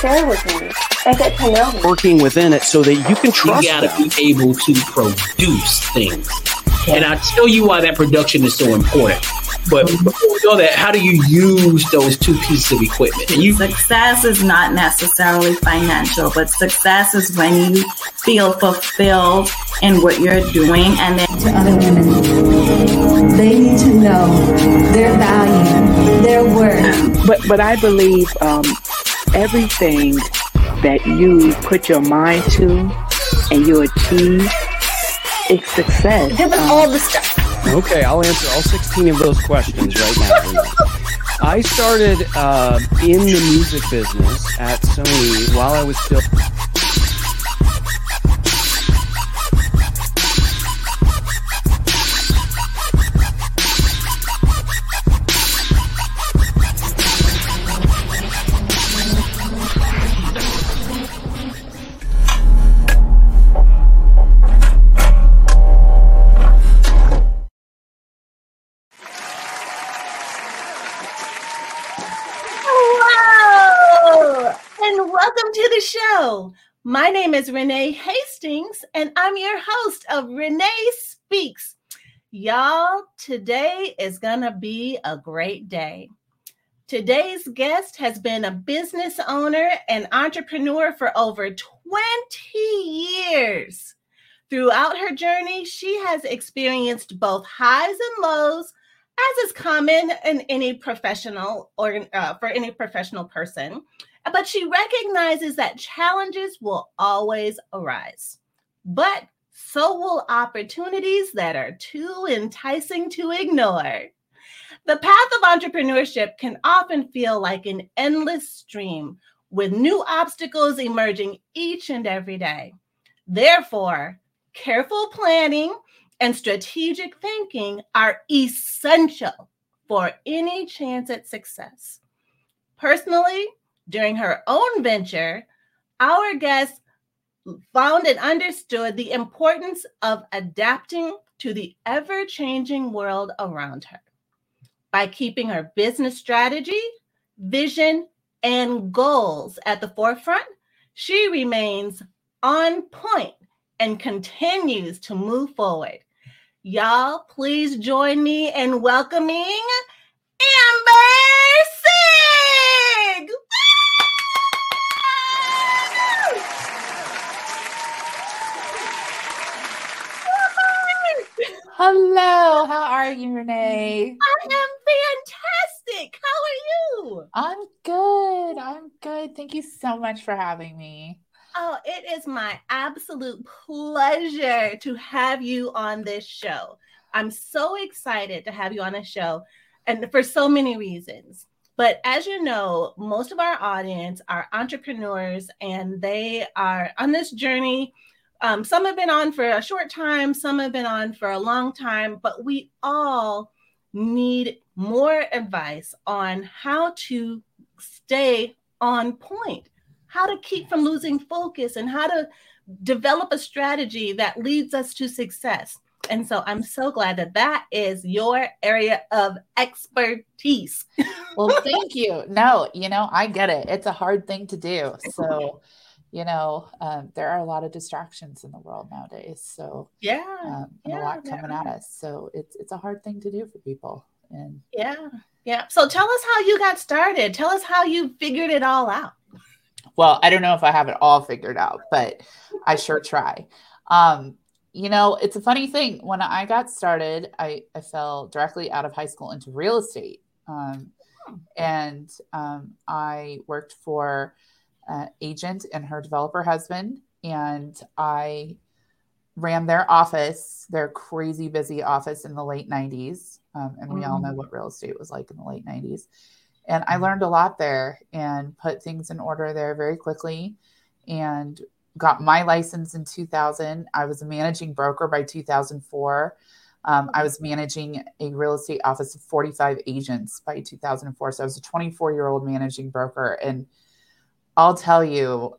share with me and get to know me. Working within it so that you can trust You got to them. be able to produce things. And I'll tell you why that production is so important. But before we go there, how do you use those two pieces of equipment? You Success is not necessarily financial, but success is when you feel fulfilled in what you're doing and then to other women. They need to know their value, their worth. But but I believe um, everything that you put your mind to and you achieve, it's success. Give us Um, all the stuff. Okay, I'll answer all 16 of those questions right now. I started uh, in the music business at Sony while I was still. My name is Renee Hastings and I'm your host of Renee Speaks. Y'all, today is going to be a great day. Today's guest has been a business owner and entrepreneur for over 20 years. Throughout her journey, she has experienced both highs and lows, as is common in any professional or uh, for any professional person. But she recognizes that challenges will always arise, but so will opportunities that are too enticing to ignore. The path of entrepreneurship can often feel like an endless stream with new obstacles emerging each and every day. Therefore, careful planning and strategic thinking are essential for any chance at success. Personally, during her own venture, our guest found and understood the importance of adapting to the ever changing world around her. By keeping her business strategy, vision, and goals at the forefront, she remains on point and continues to move forward. Y'all, please join me in welcoming Amber Sigg. Hello, how are you, Renee? I am fantastic. How are you? I'm good. I'm good. Thank you so much for having me. Oh, it is my absolute pleasure to have you on this show. I'm so excited to have you on the show, and for so many reasons. But as you know, most of our audience are entrepreneurs and they are on this journey. Um, some have been on for a short time, some have been on for a long time, but we all need more advice on how to stay on point, how to keep from losing focus, and how to develop a strategy that leads us to success. And so I'm so glad that that is your area of expertise. Well, thank you. No, you know, I get it. It's a hard thing to do. So, you know, um, there are a lot of distractions in the world nowadays. So, Yeah. um, yeah, a lot coming are. at us. So, it's it's a hard thing to do for people. And Yeah. Yeah. So tell us how you got started. Tell us how you figured it all out. well, I don't know if I have it all figured out, but I sure try. Um, you know, it's a funny thing. When I got started, I, I fell directly out of high school into real estate. Um, and um, I worked for an agent and her developer husband, and I ran their office, their crazy busy office in the late 90s. Um, and we all know what real estate was like in the late 90s. And I learned a lot there and put things in order there very quickly and got my license in 2000. I was a managing broker by 2004. Um, I was managing a real estate office of 45 agents by 2004. So I was a 24 year old managing broker. And I'll tell you,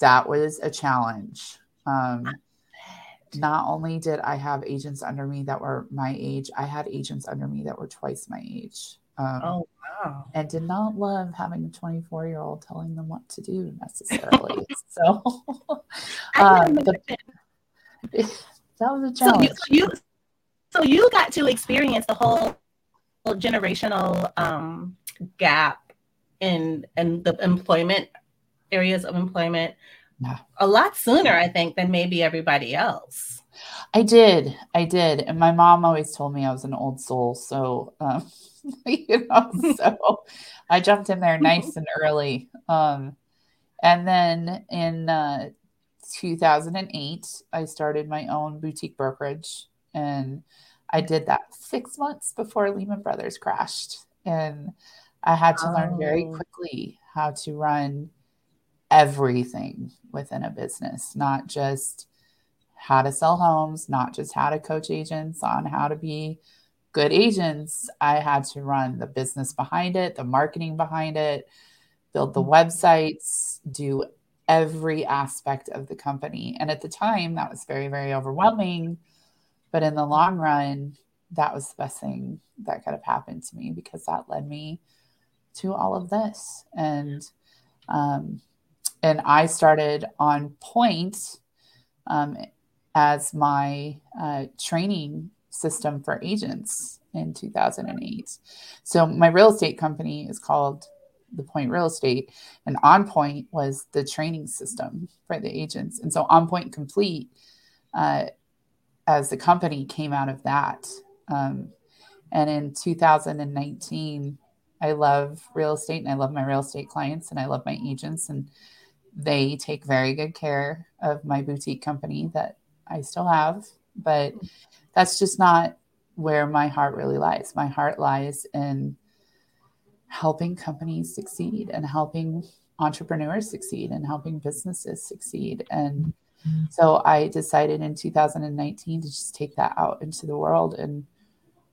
that was a challenge. Um, not only did I have agents under me that were my age, I had agents under me that were twice my age. Um, Oh wow. and did not love having a 24 year old telling them what to do necessarily. so um, imagine. that was a So you, challenge. so you, so you got to experience the whole generational um, gap in in the employment areas of employment Yeah. a lot sooner, I think, than maybe everybody else. I did, I did, and my mom always told me I was an old soul. So, um, you know, so I jumped in there nice and early. Um, and then in uh, 2008, I started my own boutique brokerage, and I did that six months before Lehman Brothers crashed, and I had to learn very Oh. quickly how to run everything within a business, not just how to sell homes, not just how to coach agents on how to be good agents. I had to run the business behind it, the marketing behind it, build the websites, do every aspect of the company. And at the time, that was very, very overwhelming. But in the long run, that was the best thing that could have happened to me because that led me to all of this. And um, and I started on point um, as my uh, training system for agents in 2008. So my real estate company is called the Point Real Estate, and On Pointe was the training system for the agents. And so On Pointe Complete, uh, as the company, came out of that. Um, and in 2019, I love real estate and I love my real estate clients and I love my agents and they take very good care of my boutique company that I still have, but that's just not where my heart really lies. My heart lies in helping companies succeed and helping entrepreneurs succeed and helping businesses succeed. And so I decided in 2019 to just take that out into the world and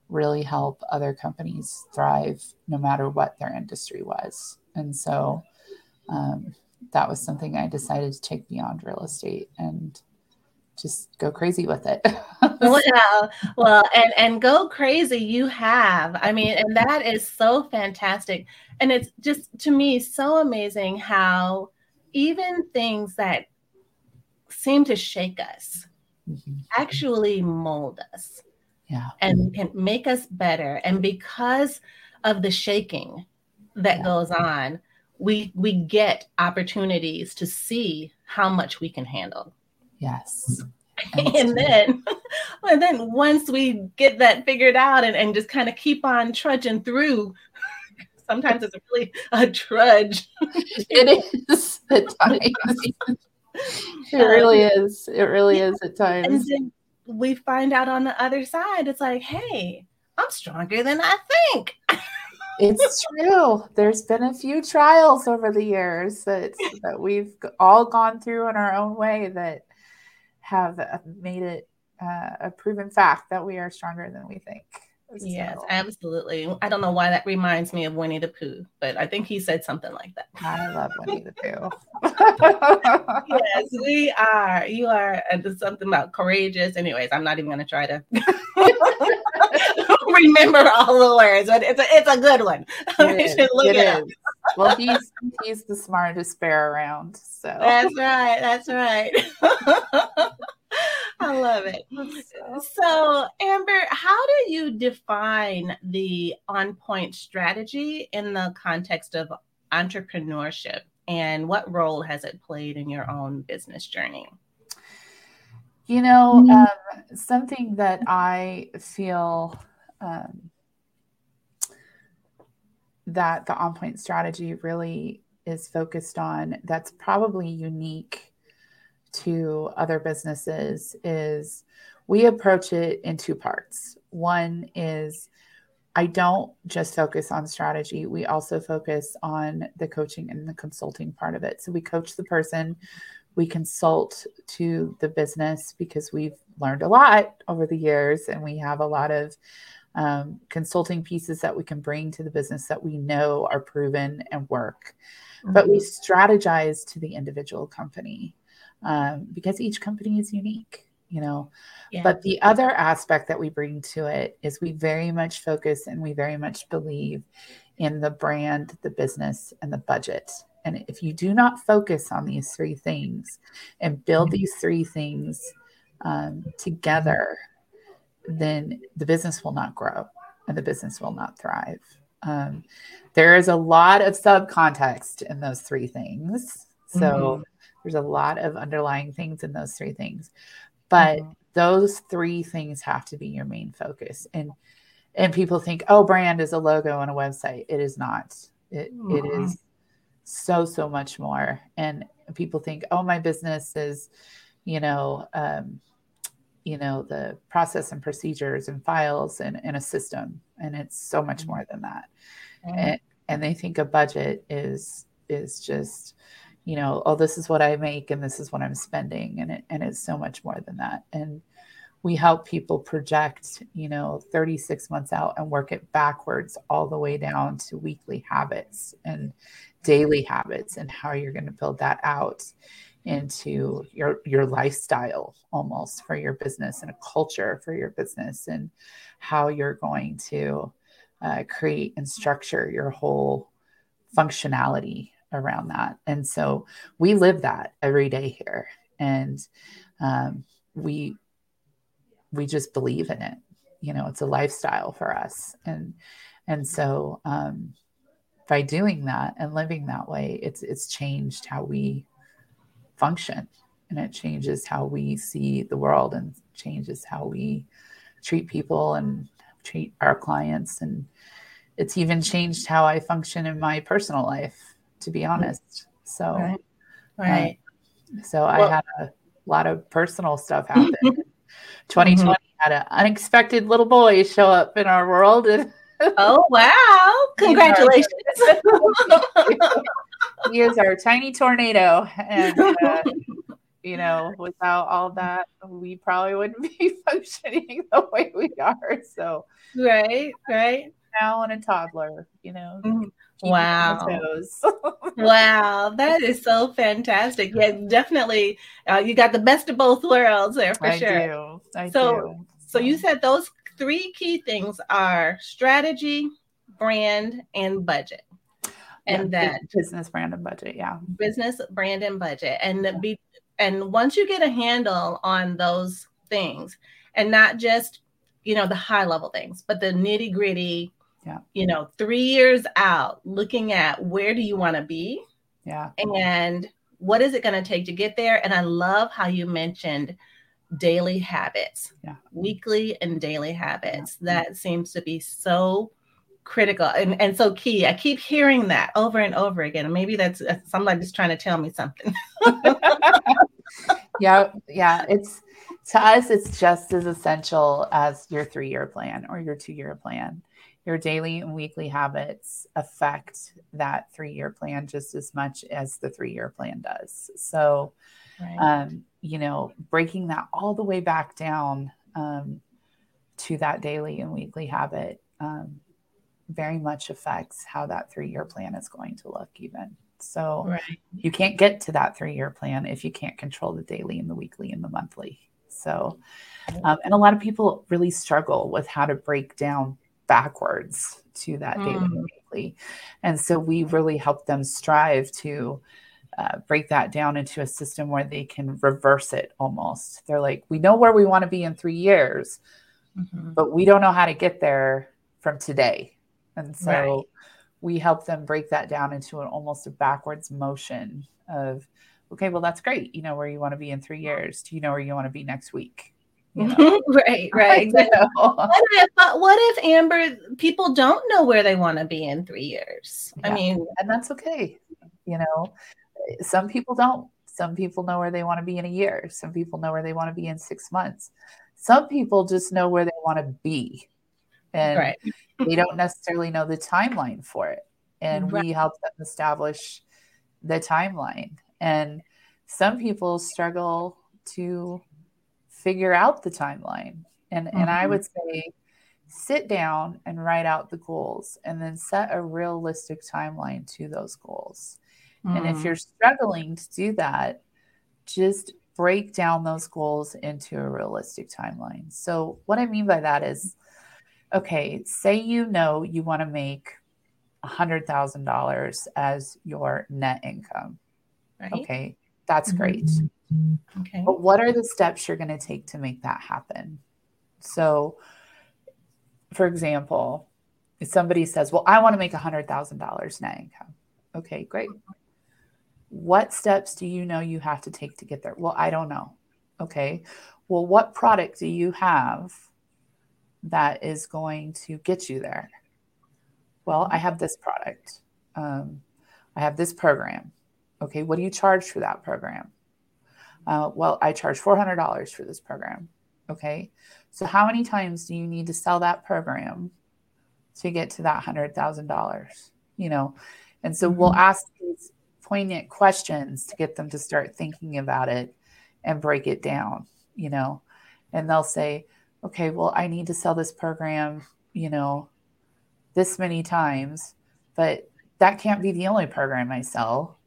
really help other companies thrive no matter what their industry was. And so um, that was something I decided to take beyond real estate and just go crazy with it. Well, well, and and go crazy you have. I mean, and that is so fantastic. And it's just to me so amazing how even things that seem to shake us Mhm. actually mold us Yeah. and can make us better. And because of the shaking that Yeah. goes on, we we get opportunities to see how much we can handle. Yes. and then and then once we get that figured out and, and just kind of keep on trudging through sometimes it's really a trudge It is at times. It really um, is. It really is at times and then we find out on the other side it's like hey i'm stronger than i think It's true. There's been a few trials over the years that that we've all gone through in our own way that have uh, made it uh, a proven fact that we are stronger than we think. Yes So, absolutely i don't know why that reminds me of winnie the pooh but i think he said something like that I love Winnie the Pooh. yes we are you are uh, something about courageous anyways i'm not even going to try to remember all the words but it's a, it's a good one It is, should look it it up. Well, he's he's the smartest bear around. So That's right. That's right. I love it. So, Amber, how do you define the on point strategy in the context of entrepreneurship? And what role has it played in your own business journey? You know, um, something that I feel um, that the on point strategy really is focused on that's probably unique to other businesses is we approach it in two parts. One is I don't just focus on strategy, we also focus on the coaching and the consulting part of it. So we coach the person, we consult to the business because we've learned a lot over the years and we have a lot of um, consulting pieces that we can bring to the business that we know are proven and work. But we strategize to the individual company um, because each company is unique you know. Yeah. But the other aspect that we bring to it is we very much focus and we very much believe in the brand, the business, and the budget. And if you do not focus on these three things and build these three things um, together, then the business will not grow and the business will not thrive. Um, there is a lot of subcontext in those three things. So Mhm. There's a lot of underlying things in those three things. But Mhm. those three things have to be your main focus. And and people think, oh, brand is a logo on a website. It is not. It, it Mhm. is so so much more. And people think, oh, my business is, you know, um, you know, the process and procedures and files and, and a system. And it's so much more than that. And, and they think a budget is is just, you know, oh, this is what I make and this is what I'm spending. And it and it's so much more than that. And we help people project, you know, 36 months out and work it backwards all the way down to weekly habits and daily habits and how you're going to build that out into your your lifestyle almost for your business and a culture for your business and how you're going to uh, create and structure your whole functionality around that. And so we live that every day here. And um, we we just believe in it. You know it's a lifestyle for us. And and so um, by doing that and living that way it's it's changed how we function. And it changes how we see the world and changes how we treat people and treat our clients. And it's even changed how i function in my personal life to be honest so Right. Right. so i had a lot of personal stuff happen 2020 had an unexpected little boy show up in our world and oh wow! Congratulations. he is our tiny tornado and uh, you know without all that we probably wouldn't be functioning the way we are so right. Right. now and a toddler you know Mhm. Wow. on their toes. Wow, that is so fantastic. Yeah, definitely. Uh, you got the best of both worlds there for I sure. do I So- do So you said those three key things are strategy, brand, and budget. And Yeah, that business brand and budget yeah business, brand, and budget. And the be and once you get a handle on those things, and not just you know the high level things, but the nitty gritty, Yeah. you know, three years out, looking at where do you want to be, yeah. and what is it going to take to get there? And i love how you mentioned daily habits Yeah. weekly and daily habits. That seems to be so critical and, and so key. I keep hearing that over and over again and maybe that's uh, somebody's trying to tell me something. Yeah yeah it's to us it's just as essential as your three year plan or your two year plan your daily and weekly habits affect that three year plan just as much as the three year plan does. So um, you know breaking that all the way back down um, to that daily and weekly habit um, very much affects how that three year plan is going to look even. So right. you can't get to that three year plan if you can't control the daily and the weekly and the monthly. So, um, and a lot of people really struggle with how to break down backwards to that daily Mm. and weekly. And so we really help them strive to uh, break that down into a system where they can reverse it almost. They're like, we know where we want to be in three years, Mhm. but we don't know how to get there from today. And so Right. we help them break that down into an almost a backwards motion of, okay, well, that's great. You know where you want to be in three years. Do you know where you want to be next week? You know? right right exactly. What if, what if amber people don't know where they want to be in three years i mean and that's okay. You know, some people don't. Some people know where they want to be in a year. Some people know where they want to be in six months. Some people just know where they want to be. And right they don't necessarily know the timeline for it. And Right. we help them establish the timeline. And some people struggle to figure out the timeline. And and I Mhm. would say sit down and write out the goals and then set a realistic timeline to those goals. And if Mm. you're struggling to do that, just break down those goals into a realistic timeline. So, what I mean by that is okay, say you know you want to make $100,000 as your net income. Right. Okay, that's great. Okay. But what are the steps you're going to take to make that happen? So, for example, if somebody says, Well, I want to make $100,000 net income. Okay, great. What steps do you know you have to take to get there? Well, I don't know. Okay. Well, what product do you have that is going to get you there? Well, I have this product. Um, I have this program. Okay. What do you charge for that program? Uh, well, I charge $400 for this program. Okay. So, how many times do you need to sell that program to get to that $100,000? You know, and so we'll ask these poignant questions to get them to start thinking about it and break it down, you know, and they'll say, okay, well, I need to sell this program, you know, this many times, but that can't be the only program I sell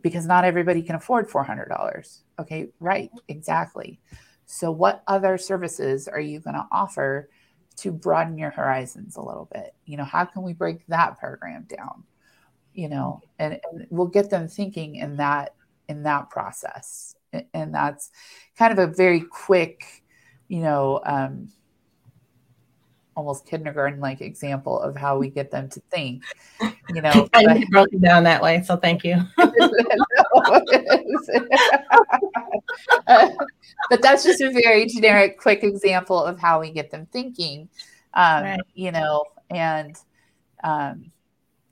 because not everybody can afford $400. Okay, right, exactly. So, what other services are you going to offer to broaden your horizons a little bit? You know, how can we break that program down? You know, and, and we'll get them thinking in that in that process, and that's kind of a very quick, you know, um, almost kindergarten like example of how we get them to think you know I but, broke it down that way so thank you but that's just a very generic quick example of how we get them thinking um, right. you know and um,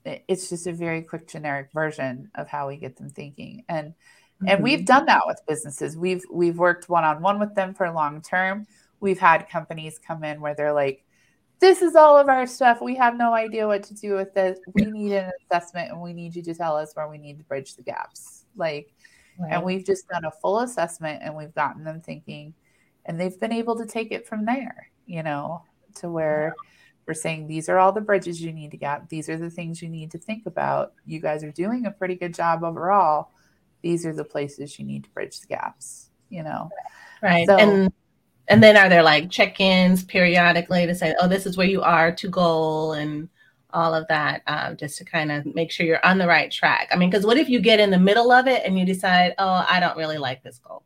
it's just a very quick generic version of how we get them thinking and mm-hmm. and we've done that with businesses we've we've worked one-on-one with them for long term we've had companies come in where they're like this is all of our stuff. We have no idea what to do with this. We need an assessment and we need you to tell us where we need to bridge the gaps. Like, right. and we've just done a full assessment and we've gotten them thinking and they've been able to take it from there, you know, to where we're saying these are all the bridges you need to gap. These are the things you need to think about. You guys are doing a pretty good job overall. These are the places you need to bridge the gaps, you know. Right. So, and and then are there like check-ins periodically to say, oh, this is where you are to goal and all of that, um, just to kind of make sure you're on the right track? I mean, because what if you get in the middle of it and you decide, oh, I don't really like this goal?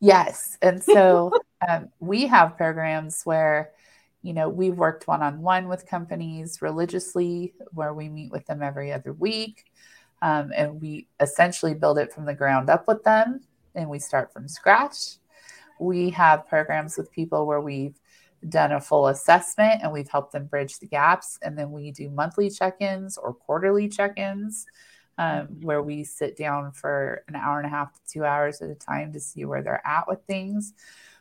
yes. And so um, we have programs where, you know, we've worked one on one with companies religiously, where we meet with them every other week. Um, and we essentially build it from the ground up with them and we start from scratch we have programs with people where we've done a full assessment and we've helped them bridge the gaps. And then we do monthly check ins or quarterly check ins um, where we sit down for an hour and a half to two hours at a time to see where they're at with things.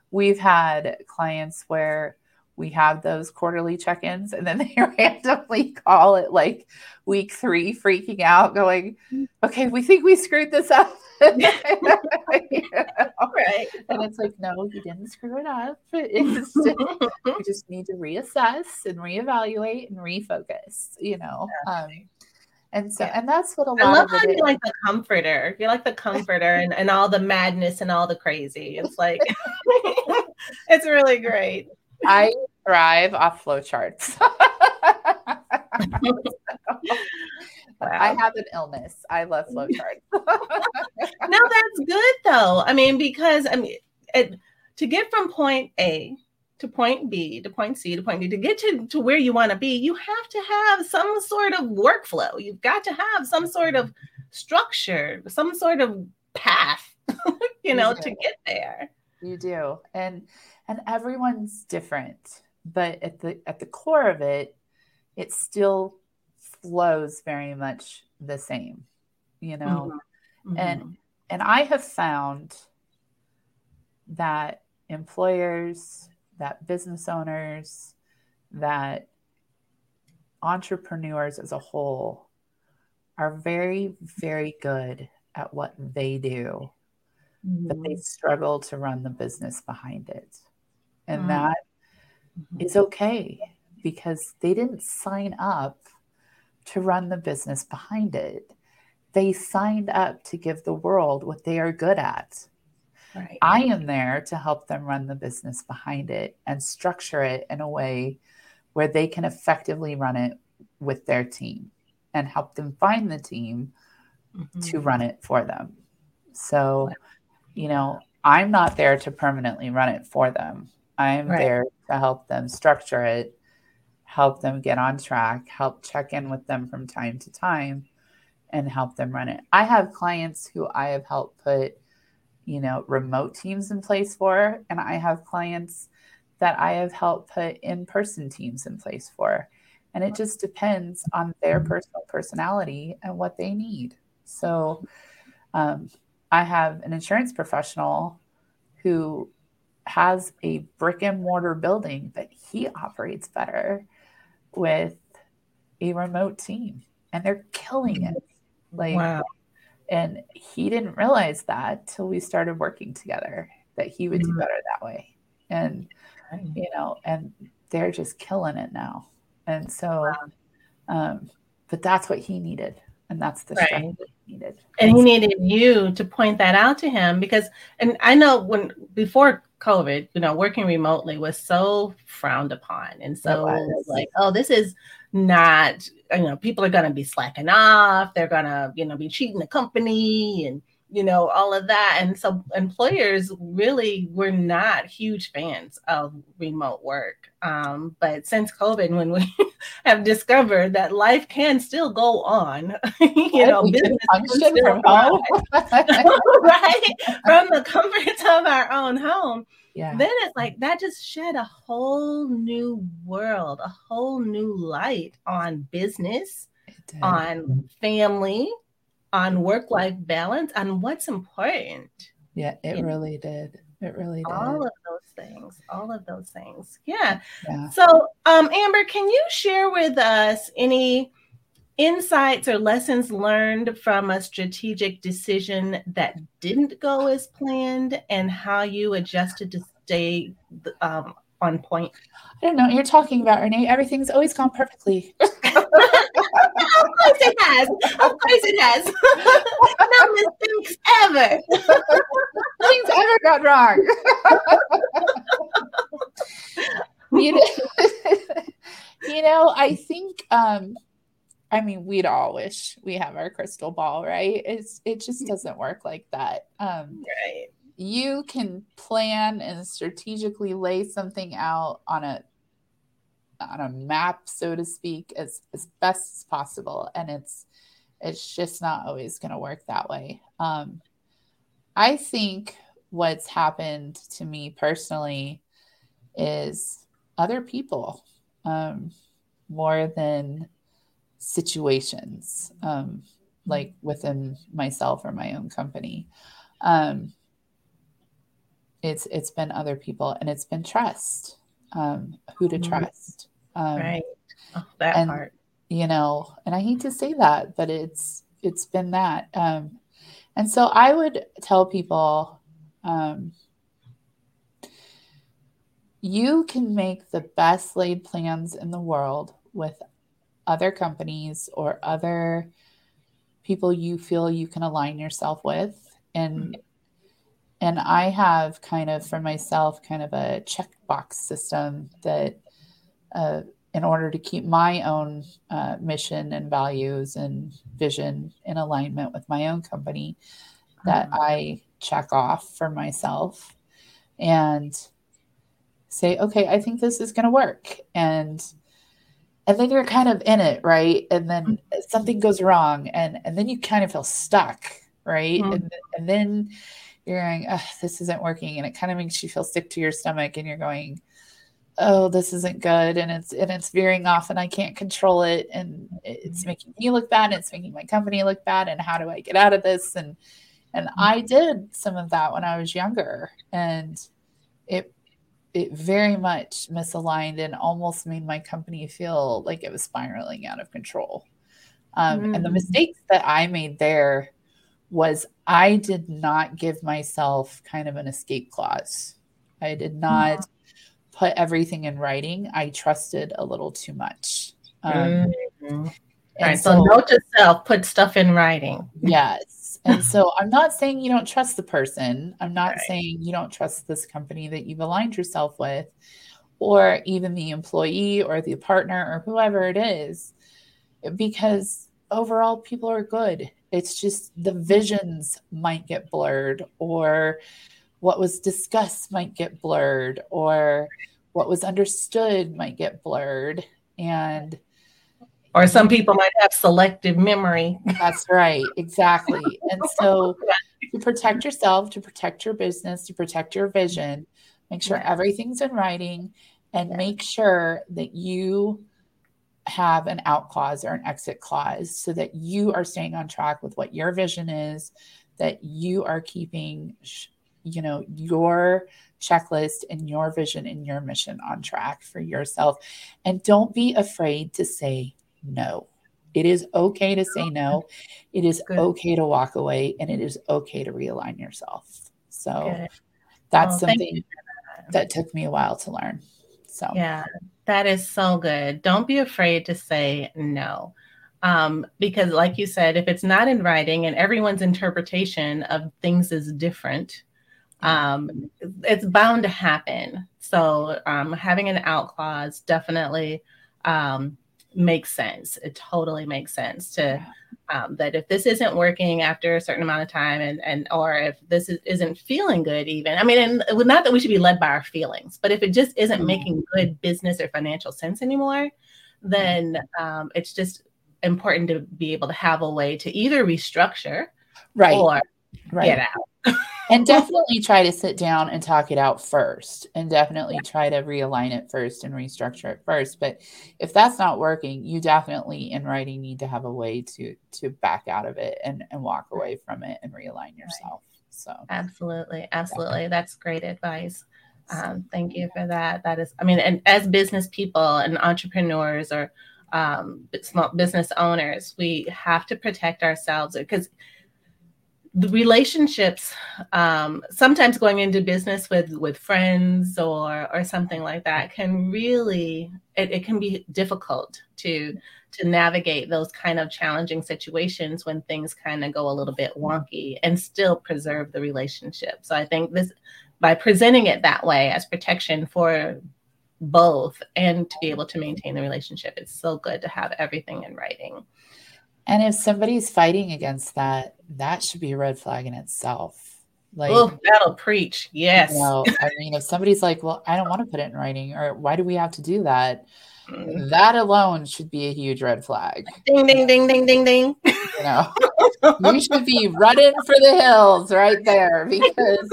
We've had clients where we have those quarterly check-ins and then they randomly call it like week three freaking out going okay we think we screwed this up right and it's like no you didn't screw it up it's just, you just need to reassess and reevaluate and refocus you know um, and so, yeah. and that's what a lot I love of how you like the comforter. You're like the comforter and, and all the madness and all the crazy. It's like, it's really great. I thrive off flowcharts. I have an illness. I love flowcharts. no, that's good though. I mean, because I mean, it, to get from point A to point B to point C to point D to get to, to where you want to be, you have to have some sort of workflow. You've got to have some sort of structure, some sort of path, you know, you to get there. You do. And and everyone's different but at the at the core of it it still flows very much the same you know mm-hmm. and mm-hmm. and i have found that employers that business owners that entrepreneurs as a whole are very very good at what they do mm-hmm. but they struggle to run the business behind it and mm-hmm. that mm-hmm. okay because they didn't sign up to run the business behind it. They signed up to give the world what they are good at. Right. I am there to help them run the business behind it and structure it in a way where they can effectively run it with their team and help them find the team Mhm. to run it for them. So, you know, I'm not there to permanently run it for them. I'm Right. there to help them structure it, help them get on track, help check in with them from time to time, and help them run it. I have clients who I have helped put, you know, remote teams in place for, and I have clients that I have helped put in person teams in place for. And it just depends on their personal personality and what they need. So, um, I have an insurance professional who has a brick and mortar building, but he operates better with a remote team and they're killing it. Like, Wow. and he didn't realize that till we started working together that he would do Mhm. better that way. And, you know, and they're just killing it now. And so, um, but that's what he needed. And that's the Right. strength that he needed. and he needed you to point that out to him because and i know when before covid you know working remotely was so frowned upon and so like oh this is not you know people are going to be slacking off. They're going to you know be cheating the company and you know all of that. And so employers really were not huge fans of remote work. Um, but since covid when we have discovered that life can still go on you know business can from home. right? From the comforts of our own home. Yeah. then it's like that just shed a whole new world a whole new light on business on family on work life balance on what's important yeah, it you know, really did. It really did. all of those things all of those things yeah yeah. so um amber can you share with us any insights or lessons learned from a strategic decision that didn't go as planned and how you adjusted to stay um, on point I don't know what you're talking about, Renee. Everything's always gone perfectly. of course it has of course it has no mistakes ever Nothing's ever gone wrong. you, know, you know, I think um I mean we'd all wish we have our crystal ball, right? It's it just doesn't work like that. Um right you can plan and strategically lay something out on a on a map so to speak as as best as possible. And it's it's just not always going to work that way. Um i think what's happened to me personally is other people um more than situations um like within myself or my own company. Um it's it's been other people and it's been trust um who to Mhm. trust um right. Oh, that and- part. you know and i hate to say that but it's it's been that. Um and so i would tell people um you can make the best laid plans in the world with other companies or other people you feel you can align yourself with. And and i have kind of for myself kind of a checkbox system that uh, in order to keep my own uh, mission and values and vision in alignment with my own company that i check off for myself and say okay i think this is going to work. And and then you're kind of in it right? And then something goes wrong and and then you kind of feel stuck right? Mhm. and, and then you're going "Ugh, this isn't working. And it kind of makes you feel sick to your stomach and you're going oh this isn't good and it's and it's veering off and i can't control it and it's making me look bad and it's making my company look bad and how do i get out of this? And and i did some of that when i was younger and it it very much misaligned and almost made my company feel like it was spiraling out of control. Um, and the Mm. mistakes that i made there was i did not give myself kind of an escape clause. I did not put everything in writing i trusted a little too much um, Mhm. and Right. So, note to self, put stuff in writing. yes And so I'm not saying you don't trust the person. I'm not Right. saying you don't trust this company that you've aligned yourself with, or even the employee or the partner or whoever it is, because overall people are good. It's just the visions might get blurred, or what was discussed might get blurred, or what was understood might get blurred. And Or some people might have selective memory. that's right, exactly. And so, to protect yourself, to protect your business, to protect your vision, make sure everything's in writing and make sure that you have an out clause or an exit clause so that you are staying on track with what your vision is, that you are keeping, sh- you know, your checklist and your vision and your mission on track for yourself. And don't be afraid to say no. It is okay to say no. It is Good. okay to walk away and it is okay to realign yourself. So Good. that's Oh, something you that took me a while to learn. So Yeah, that is so good. Don't be afraid to say no. Um, because, like you said, if it's not in writing and everyone's interpretation of things is different, um, it's bound to happen. So, um, having an out clause definitely um, makes sense. It totally makes sense to um, that if this isn't working after a certain amount of time, and and or if this is, isn't feeling good, even I mean, and not that we should be led by our feelings, but if it just isn't Mhm. making good business or financial sense anymore, then um, it's just important to be able to have a way to either restructure right, or right. get out. And definitely try to sit down and talk it out first and definitely try to realign it first and restructure it first. But if that's not working you definitely in writing need to have a way to to back out of it and and walk away from it and realign yourself. So Absolutely, absolutely. That's great advice. Um, thank you for that. That is, I mean, and as business people and entrepreneurs or um, small business owners, we have to protect ourselves because the relationships um, sometimes going into business with with friends or or something like that can really it, it can be difficult to to navigate those kind of challenging situations when things kind of go a little bit wonky and still preserve the relationship. So i think this by presenting it that way as protection for both and to be able to maintain the relationship it's so good to have everything in writing and if somebody's fighting against that that should be a red flag in itself. Like oh that'll preach. Yes. you know, i mean if somebody's like well i don't want to put it in writing or why do we have to do that? That alone should be a huge red flag. Ding ding ding ding ding ding. You know you should be running for the hills right there because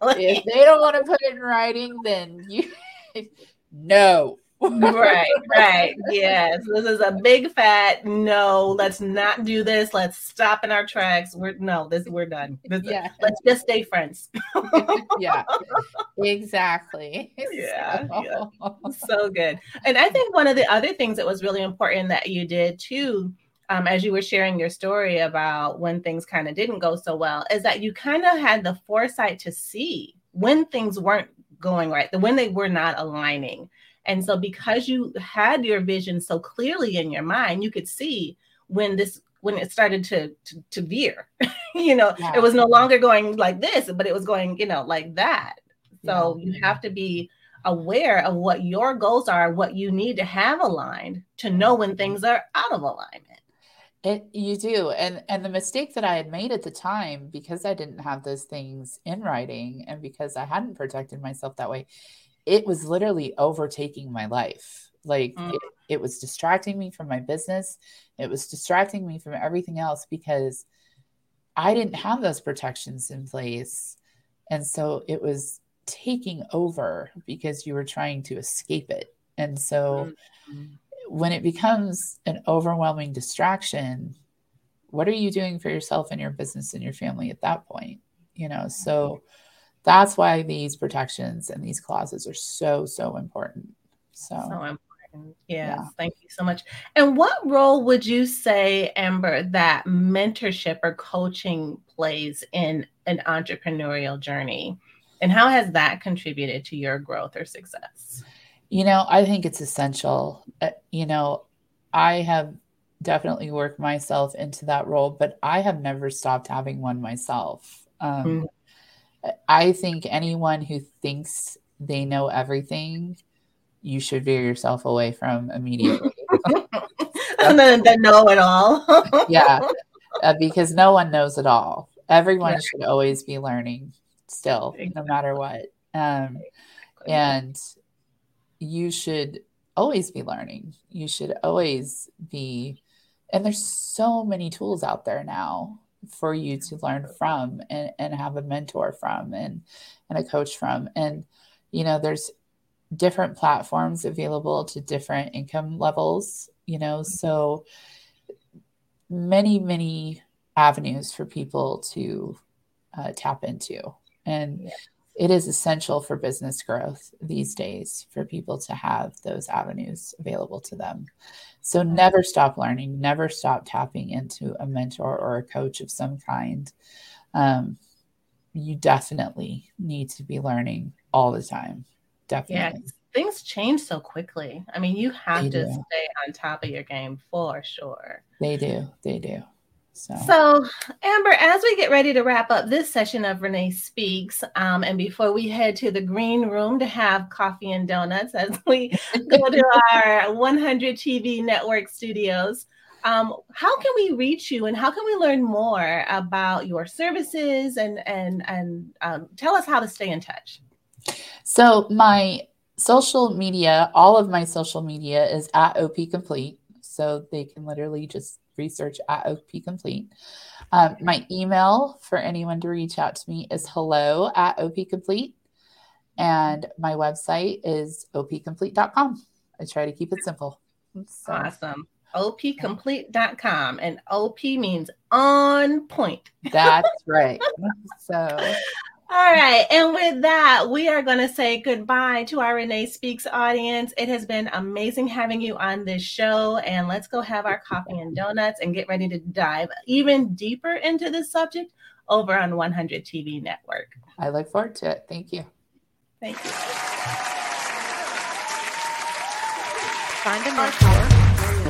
exactly. if they don't want to put it in writing then you no right, right. Yes. This is a big fat no. Let's not do this. Let's stop in our tracks. We're no, this we're done. This- yeah Let's just stay friends. yeah exactly Yeah, So- so good. And I think one of the other things that was really important that you did too, um, as you were sharing your story about when things kind of didn't go so well, is that you kind of had the foresight to see when things weren't going right, the when they were not aligning. And so because you had your vision so clearly in your mind, you could see when this when it started to to, to veer. you know, Yeah. it was no longer going like this, but it was going, you know, like that. So you have to be aware of what your goals are, what you need to have aligned to know when mm-hmm. things are out of alignment. It you do. And and the mistake that I had made at the time because I didn't have those things in writing and because I hadn't protected myself that way, it was literally overtaking my life. Like Mm. it, it was distracting me from my business. It was distracting me from everything else because I didn't have those protections in place. And so it was taking over because you were trying to escape it. And so when it becomes an overwhelming distraction, what are you doing for yourself and your business and your family at that point? You know, so that's why these protections and these clauses are so, so important. So, So important. Yes, Yeah. thank you so much. And what role would you say, Amber, that mentorship or coaching plays in an entrepreneurial journey? And how has that contributed to your growth or success? you know, I think it's essential. Uh, you know, I have definitely worked myself into that role, but I have never stopped having one myself. Um, I think anyone who thinks they know everything, you should veer yourself away from immediately. and then the know it all. yeah, uh, because no one knows it all. Everyone should always be learning still, no matter what. Um, and you should always be learning. You should always be, and there's so many tools out there now for you to learn from and, and have a mentor from and, and a coach from. And, you know, there's different platforms available to different income levels, you know, so many, many avenues for people to uh, tap into. And. It is essential for business growth these days for people to have those avenues available to them. So never stop learning, never stop tapping into a mentor or a coach of some kind. Um, you definitely need to be learning all the time. Definitely. Yeah, things change so quickly. I mean, you have they to do. stay on top of your game for sure. They do. They do. So. so, Amber, as we get ready to wrap up this session of Renee Speaks, um, and before we head to the green room to have coffee and donuts as we go to our 100 TV network studios, um, how can we reach you and how can we learn more about your services and and and um, tell us how to stay in touch? So my social media, all of my social media is at OP Complete, so they can literally just research at OP Complete. Um, my email for anyone to reach out to me is hello at OP Complete. And my website is opcomplete.com. I try to keep it simple. So. Awesome. opcomplete.com. And OP means On Pointe. That's right. So right. And with that, we are going to say goodbye to our Renee Speaks audience. It has been amazing having you on this show. And let's go have our coffee and donuts and get ready to dive even deeper into this subject over on 100 TV Network. I look forward to it. Thank you. Thank you. Find a mentor to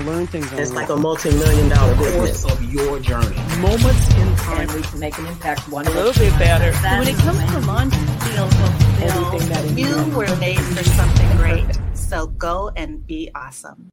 learn things. It's like a multi-million dollar business of your journey. Moments in time we can make an impact one a little bit better. When it comes to launch feel fulfilled, you were made for something great. So go and be awesome.